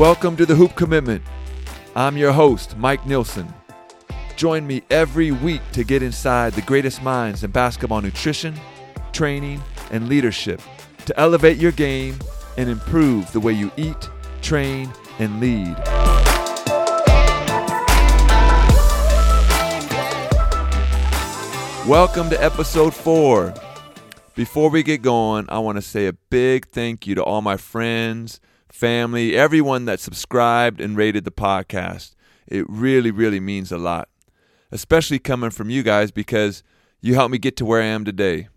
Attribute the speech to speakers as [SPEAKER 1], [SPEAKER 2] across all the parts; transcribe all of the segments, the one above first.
[SPEAKER 1] Welcome to the Hoop Commitment. I'm your host, Mike Nilsson. Join me every week to get inside the greatest minds in basketball nutrition, training, and leadership to elevate your game and improve the way you eat, train, and lead. Welcome to episode four. Before we get going, I want to say a big thank you to all my friends, family, everyone that subscribed and rated the podcast. It really, really means a lot, especially coming from you guys because you helped me get to where I am today.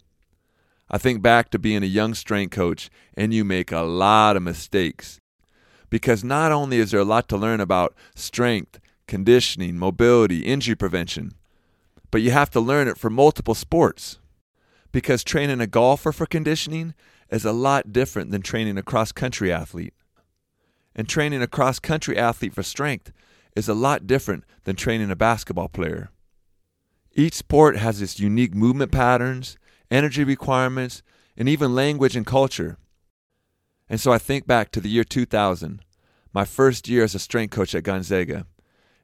[SPEAKER 1] I think back to being a young strength coach, and you make a lot of mistakes. Because not only is there a lot to learn about strength, conditioning, mobility, injury prevention, but you have to learn it for multiple sports. Because training a golfer for conditioning is a lot different than training a cross country athlete. And training a cross country athlete for strength is a lot different than training a basketball player. Each sport has its unique movement patterns, energy requirements, and even language and culture. And so I think back to the year 2000, my first year as a strength coach at Gonzaga,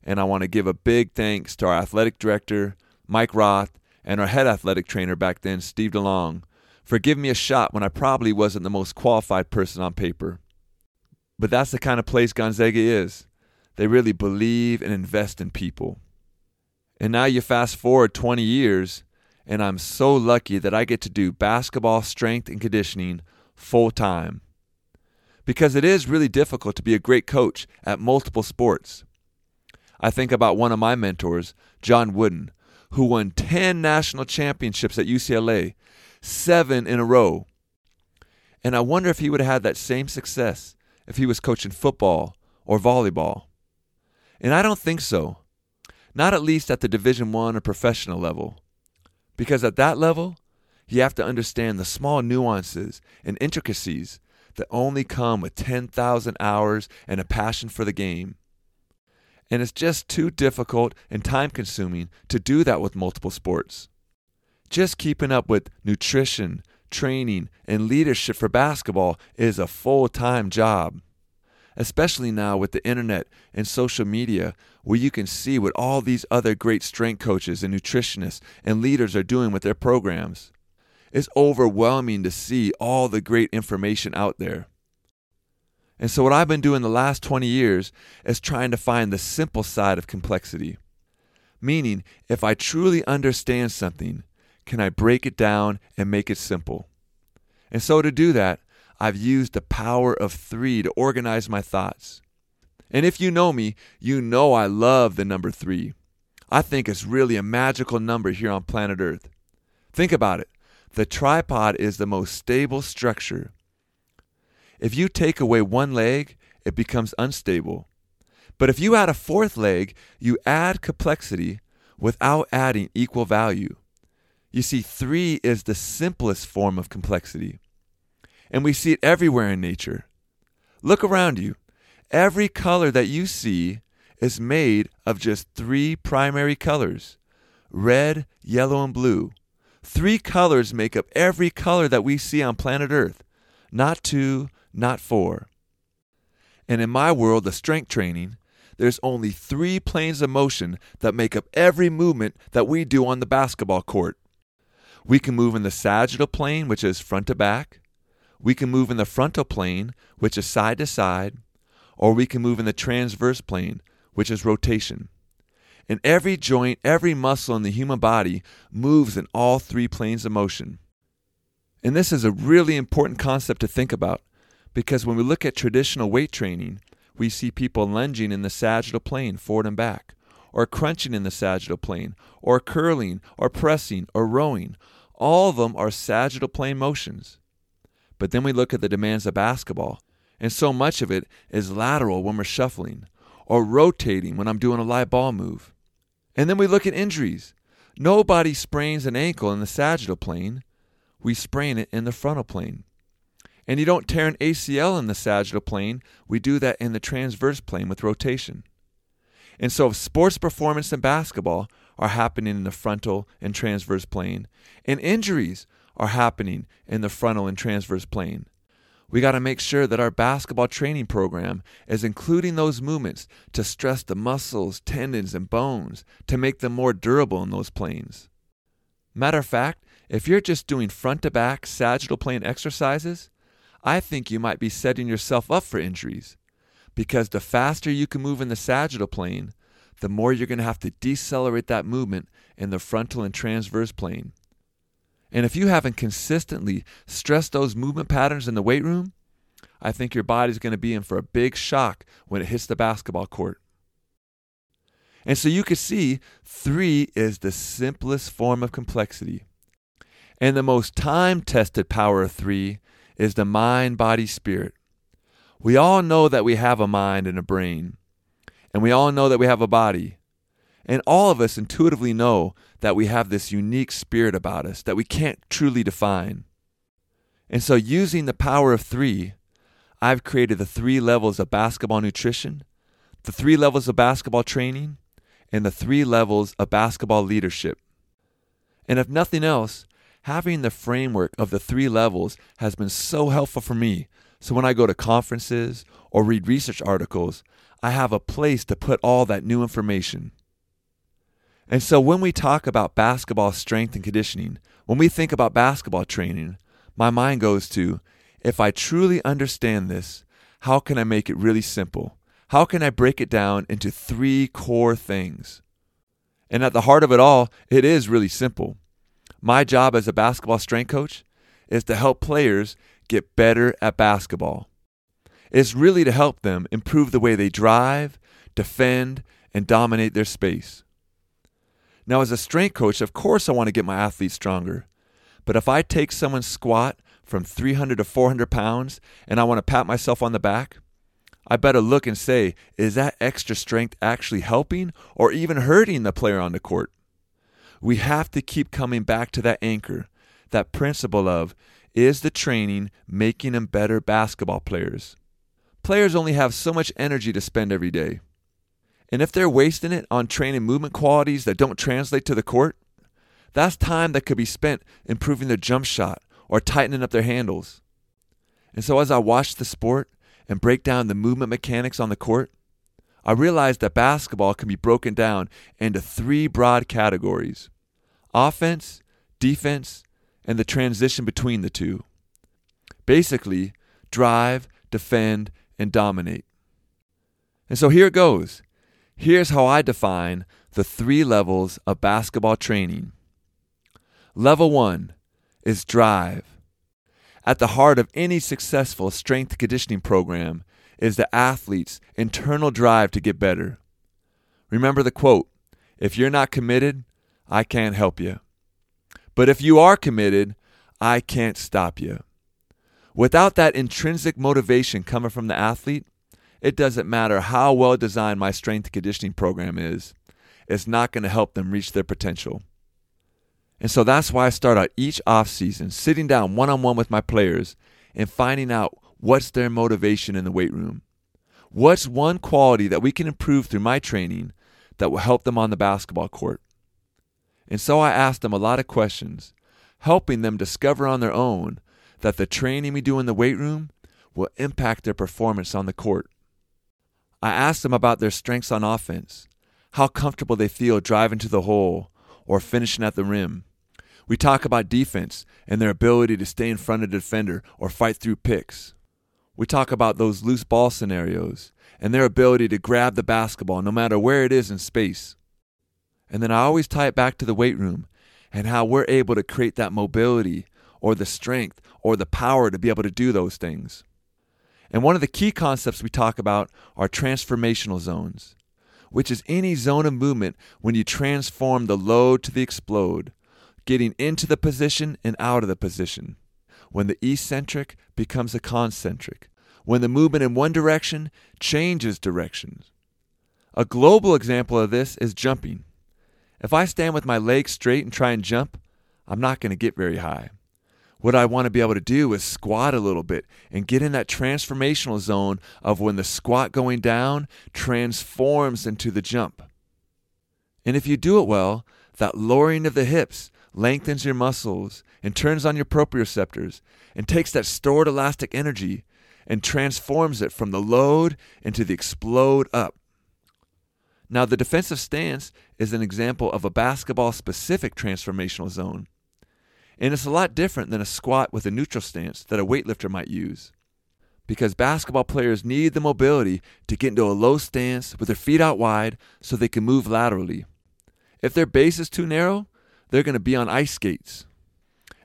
[SPEAKER 1] and I want to give a big thanks to our athletic director, Mike Roth, and our head athletic trainer back then, Steve DeLong, for giving me a shot when I probably wasn't the most qualified person on paper. But that's the kind of place Gonzaga is. They really believe and invest in people. And now you fast forward 20 years, and I'm so lucky that I get to do basketball strength and conditioning full time. Because it is really difficult to be a great coach at multiple sports. I think about one of my mentors, John Wooden, who won 10 national championships at UCLA, seven in a row. And I wonder if he would have had that same success if he was coaching football or volleyball. And I don't think so. Not at least at the Division 1 or professional level. Because at that level, you have to understand the small nuances and intricacies that only come with 10,000 hours and a passion for the game. And it's just too difficult and time consuming to do that with multiple sports. Just keeping up with nutrition, training, and leadership for basketball is a full time job. Especially now with the internet and social media, where you can see what all these other great strength coaches and nutritionists and leaders are doing with their programs. It's overwhelming to see all the great information out there. And so, what I've been doing the last 20 years is trying to find the simple side of complexity. Meaning, if I truly understand something, can I break it down and make it simple? And so, to do that, I've used the power of three to organize my thoughts. And if you know me, you know I love the number three. I think it's really a magical number here on planet Earth. Think about it the tripod is the most stable structure if you take away one leg, it becomes unstable. But if you add a fourth leg, you add complexity without adding equal value. You see, three is the simplest form of complexity. And we see it everywhere in nature. Look around you. Every color that you see is made of just three primary colors red, yellow, and blue. Three colors make up every color that we see on planet Earth, not two, not four. And in my world of strength training, there's only three planes of motion that make up every movement that we do on the basketball court. We can move in the sagittal plane, which is front to back. We can move in the frontal plane, which is side to side. Or we can move in the transverse plane, which is rotation. And every joint, every muscle in the human body moves in all three planes of motion. And this is a really important concept to think about because when we look at traditional weight training, we see people lunging in the sagittal plane forward and back, or crunching in the sagittal plane, or curling, or pressing, or rowing. All of them are sagittal plane motions. But then we look at the demands of basketball, and so much of it is lateral when we're shuffling, or rotating when I'm doing a live ball move. And then we look at injuries. Nobody sprains an ankle in the sagittal plane. We sprain it in the frontal plane. And you don't tear an ACL in the sagittal plane. We do that in the transverse plane with rotation. And so, if sports performance and basketball are happening in the frontal and transverse plane, and injuries are happening in the frontal and transverse plane, We got to make sure that our basketball training program is including those movements to stress the muscles, tendons, and bones to make them more durable in those planes. Matter of fact, if you're just doing front to back sagittal plane exercises, I think you might be setting yourself up for injuries because the faster you can move in the sagittal plane, the more you're going to have to decelerate that movement in the frontal and transverse plane. And if you haven't consistently stressed those movement patterns in the weight room, I think your body's going to be in for a big shock when it hits the basketball court. And so you can see three is the simplest form of complexity. And the most time tested power of three is the mind, body, spirit. We all know that we have a mind and a brain, and we all know that we have a body. And all of us intuitively know that we have this unique spirit about us that we can't truly define. And so, using the power of three, I've created the three levels of basketball nutrition, the three levels of basketball training, and the three levels of basketball leadership. And if nothing else, having the framework of the three levels has been so helpful for me. So when I go to conferences or read research articles, I have a place to put all that new information. And so when we talk about basketball strength and conditioning, when we think about basketball training, my mind goes to if I truly understand this, how can I make it really simple? How can I break it down into three core things? And at the heart of it all, it is really simple. My job as a basketball strength coach is to help players get better at basketball. It's really to help them improve the way they drive, defend, and dominate their space. Now, as a strength coach, of course, I want to get my athletes stronger. But if I take someone's squat from 300 to 400 pounds and I want to pat myself on the back, I better look and say, is that extra strength actually helping or even hurting the player on the court? We have to keep coming back to that anchor, that principle of, is the training making them better basketball players? Players only have so much energy to spend every day. And if they're wasting it on training movement qualities that don't translate to the court, that's time that could be spent improving their jump shot or tightening up their handles. And so as I watch the sport and break down the movement mechanics on the court, I realized that basketball can be broken down into three broad categories offense, defense, and the transition between the two. Basically, drive, defend, and dominate. And so here it goes. Here's how I define the three levels of basketball training. Level one is drive. At the heart of any successful strength conditioning program is the athlete's internal drive to get better. Remember the quote if you're not committed, I can't help you. But if you are committed, I can't stop you. Without that intrinsic motivation coming from the athlete, it doesn't matter how well designed my strength conditioning program is, it's not going to help them reach their potential. And so that's why I start out each off season sitting down one on one with my players and finding out what's their motivation in the weight room. What's one quality that we can improve through my training that will help them on the basketball court? And so I ask them a lot of questions, helping them discover on their own that the training we do in the weight room will impact their performance on the court. I asked them about their strengths on offense, how comfortable they feel driving to the hole or finishing at the rim. We talk about defense and their ability to stay in front of the defender or fight through picks. We talk about those loose ball scenarios and their ability to grab the basketball no matter where it is in space. And then I always tie it back to the weight room and how we're able to create that mobility or the strength or the power to be able to do those things. And one of the key concepts we talk about are transformational zones, which is any zone of movement when you transform the load to the explode, getting into the position and out of the position. When the eccentric becomes a concentric, when the movement in one direction changes directions. A global example of this is jumping. If I stand with my legs straight and try and jump, I'm not going to get very high. What I want to be able to do is squat a little bit and get in that transformational zone of when the squat going down transforms into the jump. And if you do it well, that lowering of the hips lengthens your muscles and turns on your proprioceptors and takes that stored elastic energy and transforms it from the load into the explode up. Now, the defensive stance is an example of a basketball specific transformational zone. And it's a lot different than a squat with a neutral stance that a weightlifter might use. Because basketball players need the mobility to get into a low stance with their feet out wide so they can move laterally. If their base is too narrow, they're going to be on ice skates.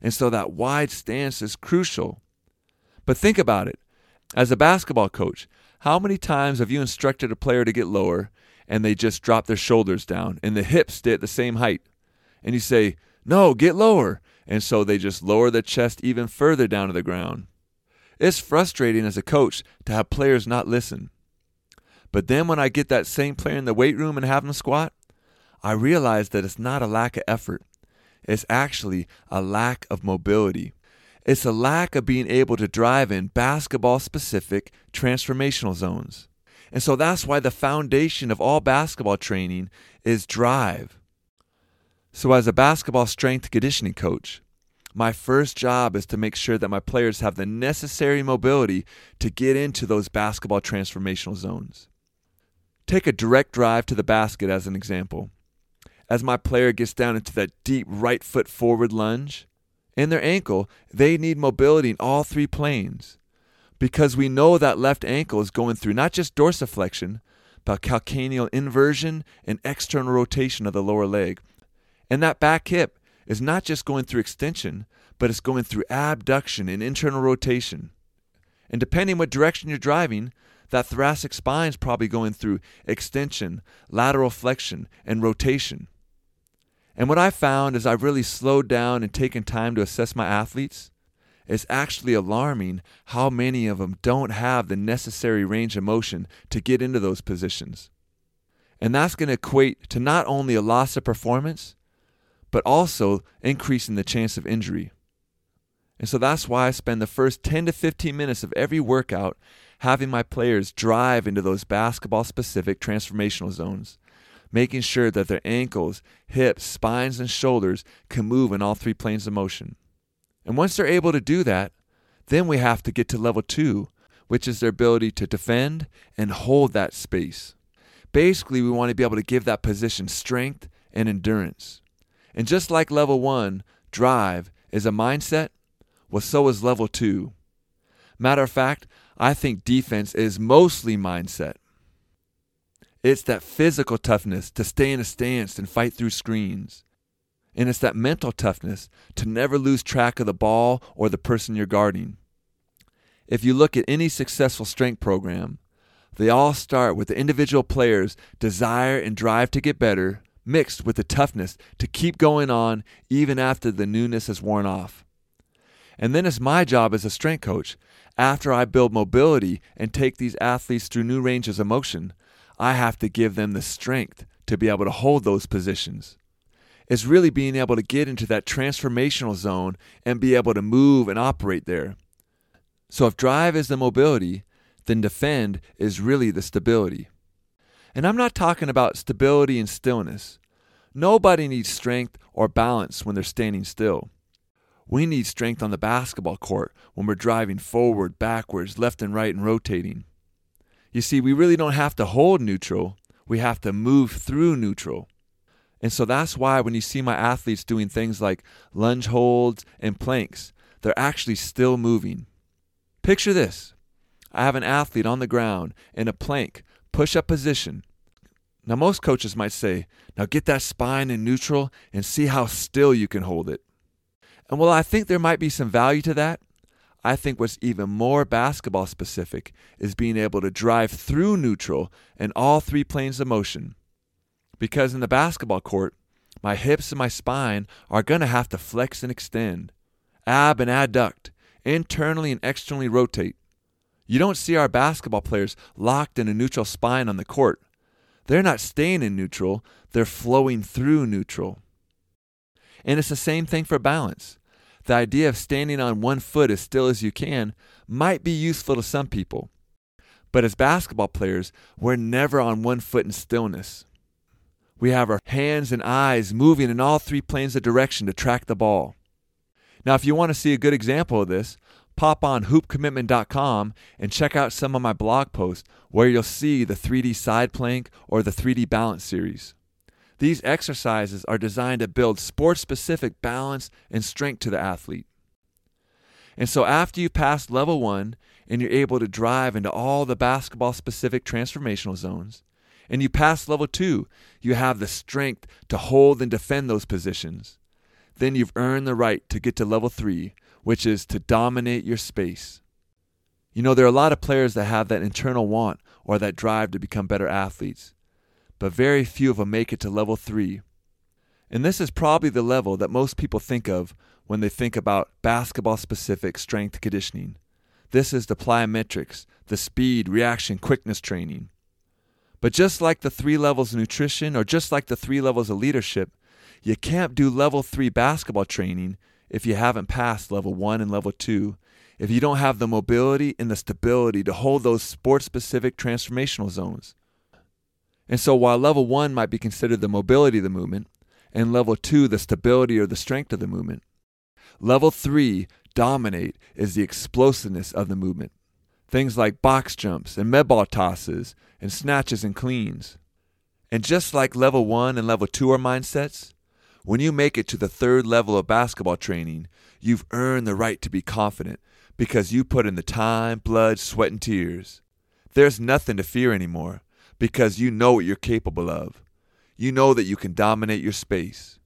[SPEAKER 1] And so that wide stance is crucial. But think about it. As a basketball coach, how many times have you instructed a player to get lower and they just drop their shoulders down and the hips stay at the same height? And you say, No, get lower. And so they just lower the chest even further down to the ground. It's frustrating as a coach to have players not listen. But then when I get that same player in the weight room and have them squat, I realize that it's not a lack of effort. It's actually a lack of mobility. It's a lack of being able to drive in basketball specific transformational zones. And so that's why the foundation of all basketball training is drive. So, as a basketball strength conditioning coach, my first job is to make sure that my players have the necessary mobility to get into those basketball transformational zones. Take a direct drive to the basket as an example. As my player gets down into that deep right foot forward lunge, in their ankle, they need mobility in all three planes because we know that left ankle is going through not just dorsiflexion, but calcaneal inversion and external rotation of the lower leg. And that back hip is not just going through extension, but it's going through abduction and internal rotation. And depending what direction you're driving, that thoracic spine is probably going through extension, lateral flexion, and rotation. And what I found as I've really slowed down and taken time to assess my athletes, it's actually alarming how many of them don't have the necessary range of motion to get into those positions. And that's going to equate to not only a loss of performance, but also increasing the chance of injury. And so that's why I spend the first 10 to 15 minutes of every workout having my players drive into those basketball specific transformational zones making sure that their ankles, hips, spines, and shoulders can move in all three planes of motion. And once they're able to do that, then we have to get to level two, which is their ability to defend and hold that space. Basically, we want to be able to give that position strength and endurance. And just like level one, drive is a mindset, well, so is level two. Matter of fact, I think defense is mostly mindset. It's that physical toughness to stay in a stance and fight through screens. And it's that mental toughness to never lose track of the ball or the person you're guarding. If you look at any successful strength program, they all start with the individual player's desire and drive to get better, mixed with the toughness to keep going on even after the newness has worn off. And then it's my job as a strength coach, after I build mobility and take these athletes through new ranges of motion, I have to give them the strength to be able to hold those positions. It's really being able to get into that transformational zone and be able to move and operate there. So, if drive is the mobility, then defend is really the stability. And I'm not talking about stability and stillness. Nobody needs strength or balance when they're standing still. We need strength on the basketball court when we're driving forward, backwards, left and right, and rotating. You see, we really don't have to hold neutral, we have to move through neutral. And so that's why when you see my athletes doing things like lunge holds and planks, they're actually still moving. Picture this I have an athlete on the ground in a plank, push up position. Now, most coaches might say, now get that spine in neutral and see how still you can hold it. And while I think there might be some value to that, I think what's even more basketball specific is being able to drive through neutral and all three planes of motion. Because in the basketball court, my hips and my spine are going to have to flex and extend, ab and adduct, internally and externally rotate. You don't see our basketball players locked in a neutral spine on the court. They're not staying in neutral, they're flowing through neutral. And it's the same thing for balance the idea of standing on one foot as still as you can might be useful to some people. But as basketball players, we're never on one foot in stillness. We have our hands and eyes moving in all three planes of direction to track the ball. Now, if you want to see a good example of this, pop on hoopcommitment.com and check out some of my blog posts where you'll see the 3D side plank or the 3D balance series. These exercises are designed to build sport specific balance and strength to the athlete. And so, after you pass level one and you're able to drive into all the basketball specific transformational zones, and you pass level two, you have the strength to hold and defend those positions. Then you've earned the right to get to level three, which is to dominate your space. You know, there are a lot of players that have that internal want or that drive to become better athletes, but very few of them make it to level three. And this is probably the level that most people think of when they think about basketball specific strength conditioning. This is the plyometrics, the speed, reaction, quickness training. But just like the three levels of nutrition or just like the three levels of leadership, you can't do level three basketball training if you haven't passed level one and level two, if you don't have the mobility and the stability to hold those sport specific transformational zones. And so while level one might be considered the mobility of the movement, and level two the stability or the strength of the movement, level three dominate is the explosiveness of the movement. Things like box jumps and med ball tosses and snatches and cleans. And just like level one and level two are mindsets, when you make it to the third level of basketball training, you've earned the right to be confident because you put in the time, blood, sweat, and tears. There's nothing to fear anymore because you know what you're capable of. You know that you can dominate your space.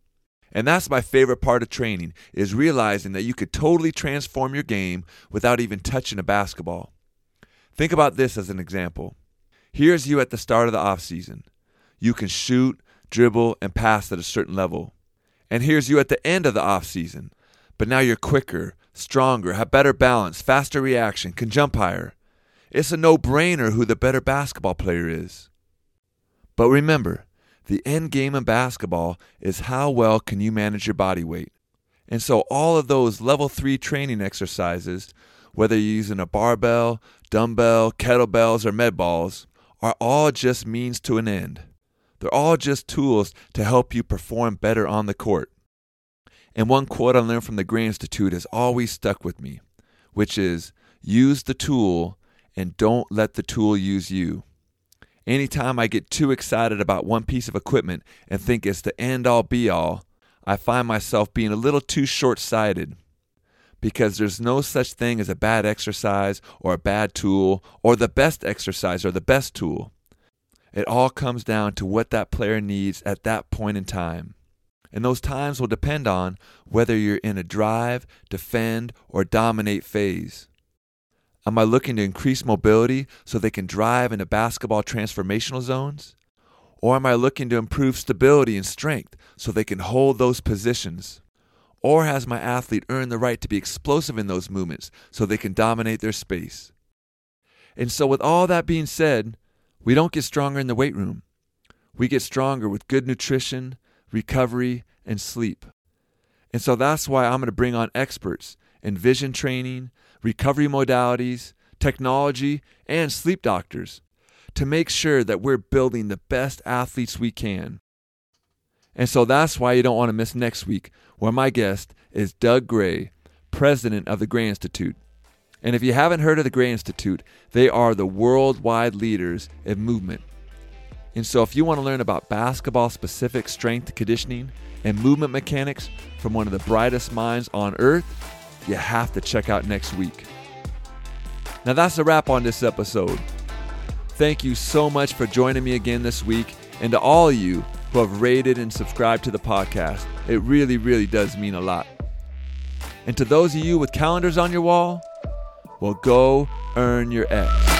[SPEAKER 1] And that's my favorite part of training is realizing that you could totally transform your game without even touching a basketball. Think about this as an example. Here's you at the start of the off season. You can shoot, dribble, and pass at a certain level. And here's you at the end of the off season. But now you're quicker, stronger, have better balance, faster reaction, can jump higher. It's a no brainer who the better basketball player is. But remember, the end game of basketball is how well can you manage your body weight. And so all of those level 3 training exercises, whether you're using a barbell, dumbbell, kettlebells, or med balls, are all just means to an end. They're all just tools to help you perform better on the court. And one quote I learned from the Gray Institute has always stuck with me, which is use the tool and don't let the tool use you. Anytime I get too excited about one piece of equipment and think it's the end all be all, I find myself being a little too short sighted. Because there's no such thing as a bad exercise or a bad tool or the best exercise or the best tool. It all comes down to what that player needs at that point in time. And those times will depend on whether you're in a drive, defend, or dominate phase. Am I looking to increase mobility so they can drive into basketball transformational zones? Or am I looking to improve stability and strength so they can hold those positions? Or has my athlete earned the right to be explosive in those movements so they can dominate their space? And so, with all that being said, we don't get stronger in the weight room. We get stronger with good nutrition, recovery, and sleep. And so that's why I'm going to bring on experts in vision training, recovery modalities, technology, and sleep doctors to make sure that we're building the best athletes we can. And so that's why you don't want to miss next week, where my guest is Doug Gray, president of the Gray Institute. And if you haven't heard of the Gray Institute, they are the worldwide leaders in movement. And so, if you want to learn about basketball specific strength conditioning and movement mechanics from one of the brightest minds on earth, you have to check out next week. Now, that's a wrap on this episode. Thank you so much for joining me again this week, and to all of you who have rated and subscribed to the podcast. It really, really does mean a lot. And to those of you with calendars on your wall, well, go earn your X.